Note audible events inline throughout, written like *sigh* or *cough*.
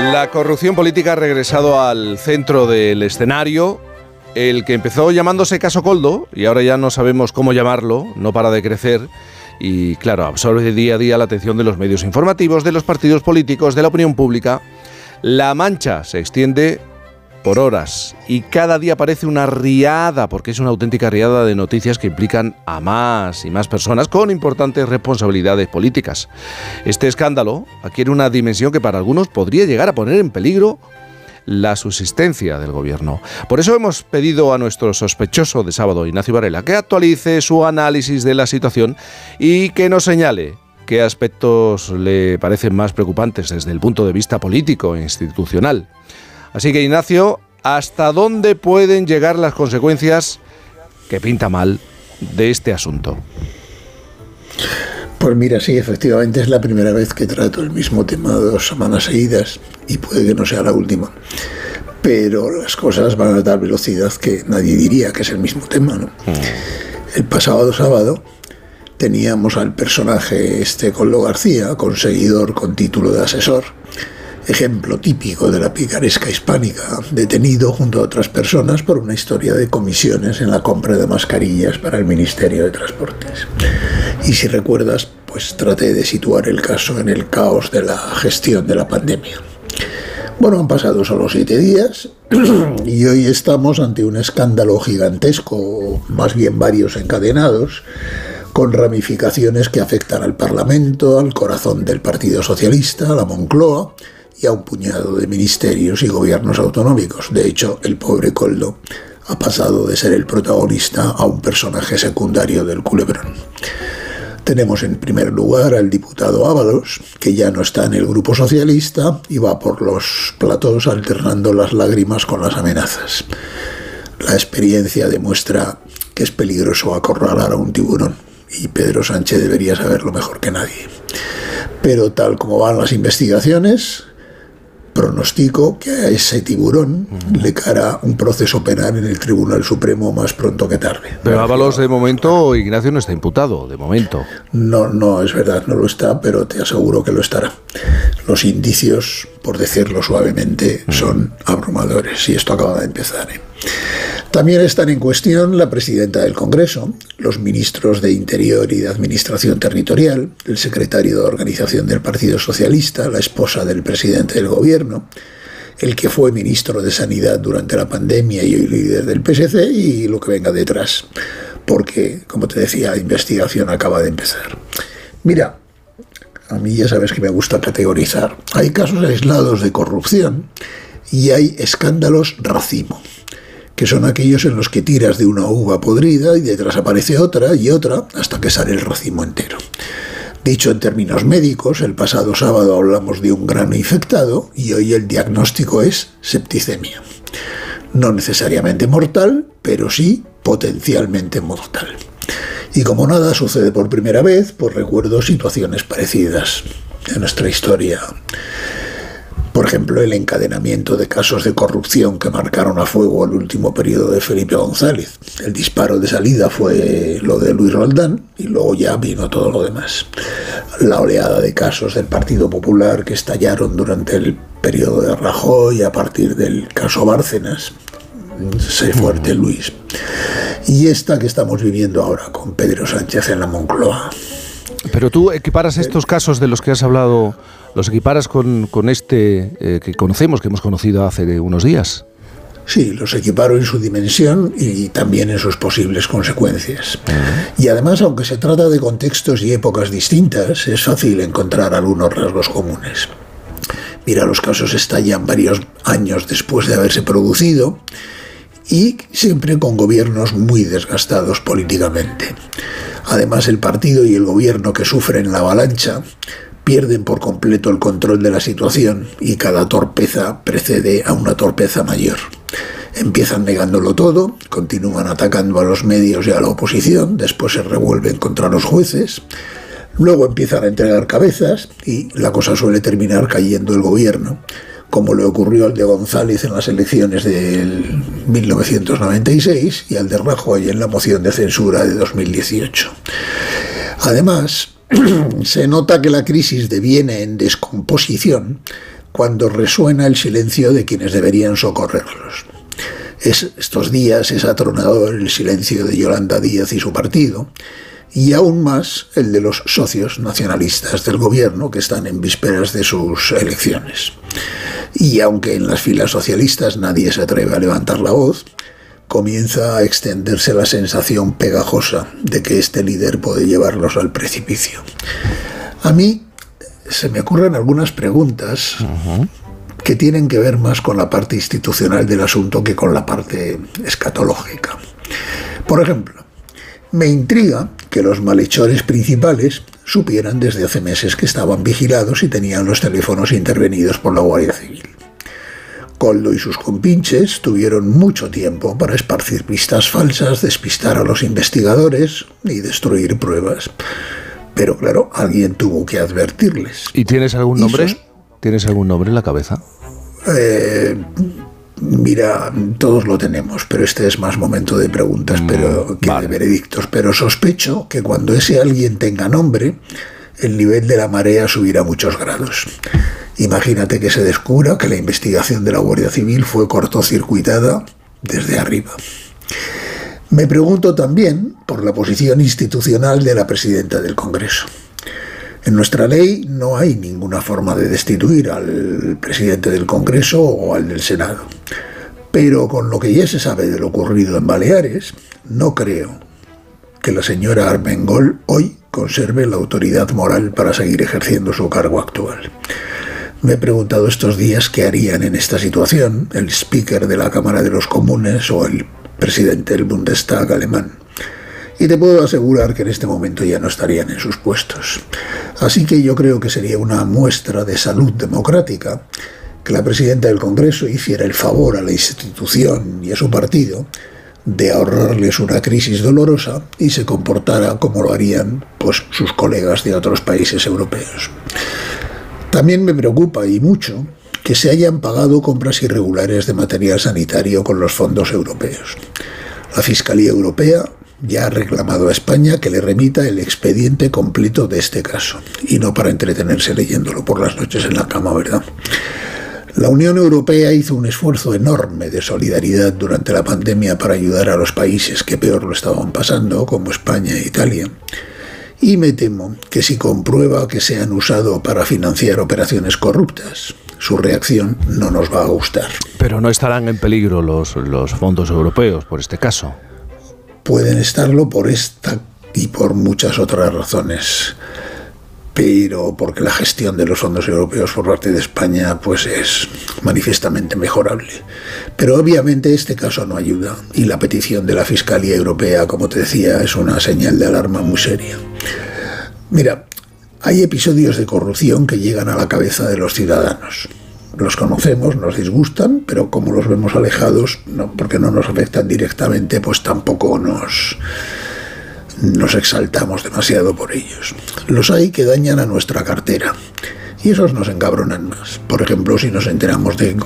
La corrupción política ha regresado al centro del escenario. El que empezó llamándose Caso Coldo, y ahora ya no sabemos cómo llamarlo, no para de crecer, y claro, absorbe día a día la atención de los medios informativos, de los partidos políticos, de la opinión pública. La mancha se extiende por horas y cada día aparece una riada, porque es una auténtica riada de noticias que implican a más y más personas con importantes responsabilidades políticas. Este escándalo adquiere una dimensión que para algunos podría llegar a poner en peligro la subsistencia del gobierno. Por eso hemos pedido a nuestro sospechoso de sábado, Ignacio Varela, que actualice su análisis de la situación y que nos señale qué aspectos le parecen más preocupantes desde el punto de vista político e institucional. Así que Ignacio, ¿hasta dónde pueden llegar las consecuencias que pinta mal de este asunto? Pues mira, sí, efectivamente es la primera vez que trato el mismo tema dos semanas seguidas y puede que no sea la última. Pero las cosas van a tal velocidad que nadie diría que es el mismo tema, ¿no? Mm. El pasado sábado teníamos al personaje este Coldo García, conseguidor con título de asesor, ejemplo típico de la picaresca hispánica, detenido junto a otras personas por una historia de comisiones en la compra de mascarillas para el Ministerio de Transportes. Y si recuerdas, pues traté de situar el caso en el caos de la gestión de la pandemia. Bueno, han pasado solo siete días *clears throat* y hoy estamos ante un escándalo gigantesco, más bien varios encadenados, con ramificaciones que afectan al Parlamento, al corazón del Partido Socialista, a la Moncloa y a un puñado de ministerios y gobiernos autonómicos. De hecho, el pobre Coldo ha pasado de ser el protagonista a un personaje secundario del culebrón. Tenemos en primer lugar al diputado Ábalos, que ya no está en el grupo socialista y va por los platos alternando las lágrimas con las amenazas. La experiencia demuestra que es peligroso acorralar a un tiburón y Pedro Sánchez debería saberlo mejor que nadie. Pero tal como van las investigaciones, pronostico que a ese tiburón le cara un proceso penal en el Tribunal Supremo más pronto que tarde. Pero Ábalos, de momento, Ignacio no está imputado, de momento. No, no, es verdad, no lo está, pero te aseguro que lo estará. Los indicios, por decirlo suavemente, son abrumadores y esto acaba de empezar. ¿eh? También están en cuestión la presidenta del Congreso, los ministros de Interior y de Administración Territorial, el secretario de Organización del Partido Socialista, la esposa del presidente del Gobierno, el que fue ministro de Sanidad durante la pandemia y hoy líder del PSC y lo que venga detrás. Porque, como te decía, la investigación acaba de empezar. Mira, a mí ya sabes que me gusta categorizar. Hay casos aislados de corrupción y hay escándalos racimo que son aquellos en los que tiras de una uva podrida y detrás aparece otra y otra hasta que sale el racimo entero. Dicho en términos médicos, el pasado sábado hablamos de un grano infectado y hoy el diagnóstico es septicemia. No necesariamente mortal, pero sí potencialmente mortal. Y como nada sucede por primera vez, pues recuerdo situaciones parecidas en nuestra historia por ejemplo, el encadenamiento de casos de corrupción que marcaron a fuego el último periodo de Felipe González. El disparo de salida fue lo de Luis Roldán y luego ya vino todo lo demás. La oleada de casos del Partido Popular que estallaron durante el periodo de Rajoy a partir del caso Bárcenas. Sé fuerte, Luis. Y esta que estamos viviendo ahora con Pedro Sánchez en la Moncloa. Pero tú equiparas estos casos de los que has hablado los equiparas con, este eh, que conocemos, que hemos conocido hace unos días. Sí, los equiparo en su dimensión y también en sus posibles consecuencias. Y además, aunque se trata de contextos y épocas distintas, es fácil encontrar algunos rasgos comunes. Mira, los casos estallan varios años después de haberse producido y siempre con gobiernos muy desgastados políticamente. Además, el partido y el gobierno que sufren la avalancha pierden por completo el control de la situación y cada torpeza precede a una torpeza mayor. Empiezan negándolo todo, continúan atacando a los medios y a la oposición, después se revuelven contra los jueces, luego empiezan a entregar cabezas y la cosa suele terminar cayendo el gobierno, como le ocurrió al de González en las elecciones del 1996 y al de Rajoy en la moción de censura de 2018. Además, *clears throat* se nota que la crisis deviene en descomposición cuando resuena el silencio de quienes deberían socorrerlos. Es, estos días es atronador el silencio de Yolanda Díaz y su partido, y aún más el de los socios nacionalistas del gobierno que están en vísperas de sus elecciones. Y aunque en las filas socialistas nadie se atreve a levantar la voz, comienza a extenderse la sensación pegajosa de que este líder puede llevarlos al precipicio. A mí se me ocurren algunas preguntas que tienen que ver más con la parte institucional del asunto que con la parte escatológica. Por ejemplo, me intriga que los malhechores principales supieran desde hace meses que estaban vigilados y tenían los teléfonos intervenidos por la Guardia Civil. Coldo y sus compinches tuvieron mucho tiempo para esparcir pistas falsas, despistar a los investigadores y destruir pruebas. Pero claro, alguien tuvo que advertirles. ¿Y tienes algún nombre? ¿Tienes algún nombre en la cabeza? Eh, mira, todos lo tenemos, pero este es más momento de preguntas pero, mm, que de veredictos. Pero sospecho que cuando ese alguien tenga nombre, el nivel de la marea subirá muchos grados. Imagínate que se descubra que la investigación de la Guardia Civil fue cortocircuitada desde arriba. Me pregunto también por la posición institucional de la presidenta del Congreso. En nuestra ley no hay ninguna forma de destituir al presidente del Congreso o al del Senado. Pero con lo que ya se sabe de lo ocurrido en Baleares, no creo que la señora Armengol hoy conserve la autoridad moral para seguir ejerciendo su cargo actual. Me he preguntado estos días qué harían en esta situación el speaker de la Cámara de los Comunes o el presidente del Bundestag alemán. Y te puedo asegurar que en este momento ya no estarían en sus puestos. Así que yo creo que sería una muestra de salud democrática que la presidenta del Congreso hiciera el favor a la institución y a su partido de ahorrarles una crisis dolorosa y se comportara como lo harían pues, sus colegas de otros países europeos. También me preocupa y mucho que se hayan pagado compras irregulares de material sanitario con los fondos europeos. La Fiscalía Europea ya ha reclamado a España que le remita el expediente completo de este caso, y no para entretenerse leyéndolo por las noches en la cama, ¿verdad? La Unión Europea hizo un esfuerzo enorme de solidaridad durante la pandemia para ayudar a los países que peor lo estaban pasando, como España e Italia. Y me temo que si comprueba que se han usado para financiar operaciones corruptas, su reacción no nos va a gustar. Pero no estarán en peligro los, los fondos europeos por este caso. Pueden estarlo por esta y por muchas otras razones pero porque la gestión de los fondos europeos por parte de España pues es manifiestamente mejorable. Pero obviamente este caso no ayuda y la petición de la Fiscalía Europea, como te decía, es una señal de alarma muy seria. Mira, hay episodios de corrupción que llegan a la cabeza de los ciudadanos. Los conocemos, nos disgustan, pero como los vemos alejados, no, porque no nos afectan directamente, pues tampoco nos, nos exaltamos demasiado por ellos. Los hay que dañan a nuestra cartera. Y esos nos encabronan más. Por ejemplo, si nos enteramos de,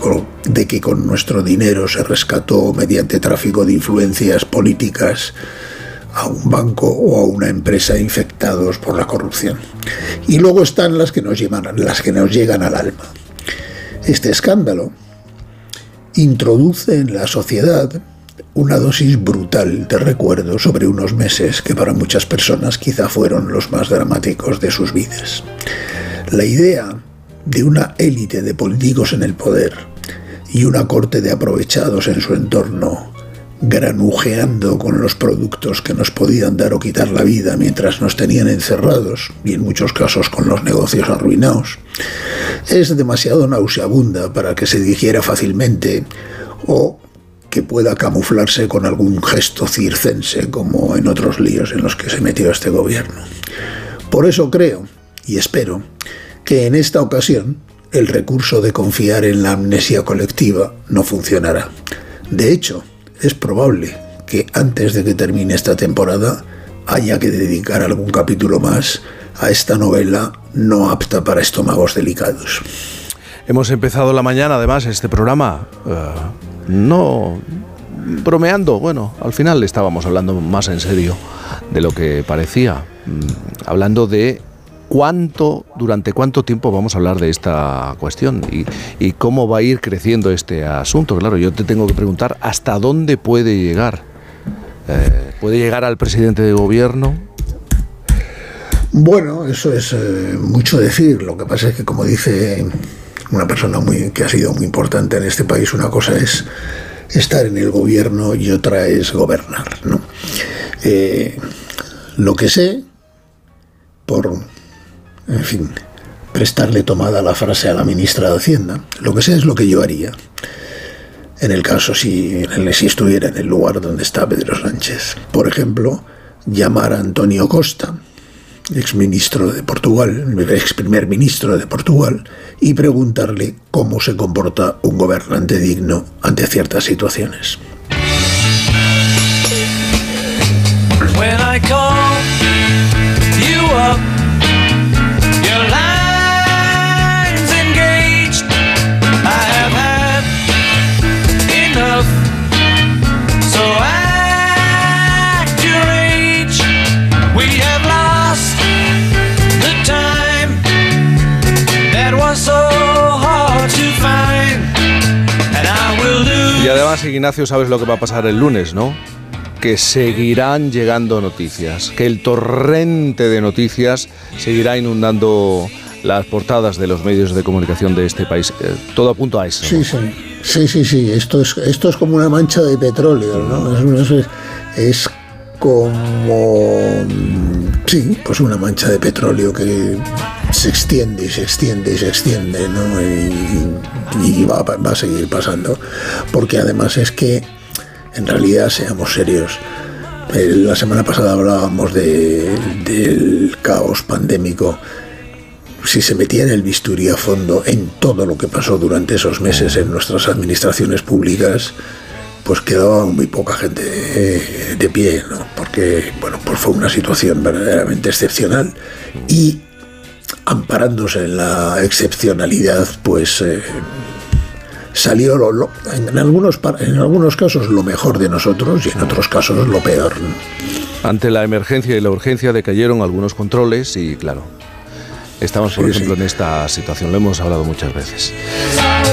de, que con nuestro dinero se rescató mediante tráfico de influencias políticas a un banco o a una empresa infectados por la corrupción. Y luego están las que nos, llevan, las que nos llegan al alma. Este escándalo introduce en la sociedad una dosis brutal de recuerdo sobre unos meses que para muchas personas quizá fueron los más dramáticos de sus vidas. La idea de una élite de políticos en el poder y una corte de aprovechados en su entorno granujeando con los productos que nos podían dar o quitar la vida mientras nos tenían encerrados y en muchos casos con los negocios arruinados, es demasiado nauseabunda para que se digiera fácilmente o que pueda camuflarse con algún gesto circense como en otros líos en los que se metió este gobierno. Por eso creo y espero que en esta ocasión el recurso de confiar en la amnesia colectiva no funcionará. De hecho, es probable que antes de que termine esta temporada haya que dedicar algún capítulo más a esta novela no apta para estómagos delicados. Hemos empezado la mañana, además, este programa eh, no bromeando, bueno, al final estábamos hablando más en serio de lo que parecía, mm, hablando de ¿Cuánto, durante cuánto tiempo vamos a hablar de esta cuestión y, cómo va a ir creciendo este asunto? Claro, yo te tengo que preguntar hasta dónde puede llegar. Eh, ¿Puede llegar al presidente de gobierno? Bueno, eso es eh, mucho decir. Lo que pasa es que, como dice una persona muy, que ha sido muy importante en este país, una cosa es estar en el gobierno y otra es gobernar. Eh, lo que sé, por, en fin, prestarle tomada la frase a la ministra de Hacienda, lo que sé es lo que yo haría. En el caso si, estuviera en el lugar donde está Pedro Sánchez. Por ejemplo, llamar a Antonio Costa, ex ministro de Portugal, ex primer ministro de Portugal, y preguntarle cómo se comporta un gobernante digno ante ciertas situaciones. Ignacio, sabes lo que va a pasar el lunes, ¿no? Que seguirán llegando noticias, que el torrente de noticias seguirá inundando las portadas de los medios de comunicación de este país. Eh, todo apunta a eso. Sí, sí. Sí, sí, sí. Esto es, esto es como una mancha de petróleo, ¿no? Es, es como. Sí, pues una mancha de petróleo que se extiende y se extiende y se extiende, ¿no? Y, va, a seguir pasando. Porque además es que, en realidad, seamos serios. La semana pasada hablábamos del caos pandémico. Si se metía en el bisturí a fondo en todo lo que pasó durante esos meses en nuestras administraciones públicas, pues quedaba muy poca gente de pie, ¿no? porque bueno, pues fue una situación verdaderamente excepcional y amparándose en la excepcionalidad, pues eh, salió en, algunos, en algunos casos lo mejor de nosotros y en otros casos lo peor. Ante la emergencia y la urgencia decayeron algunos controles y claro, estamos por ejemplo en esta situación, lo hemos hablado muchas veces.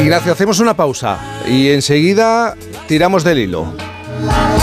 Ignacio, hacemos una pausa y enseguida tiramos del hilo.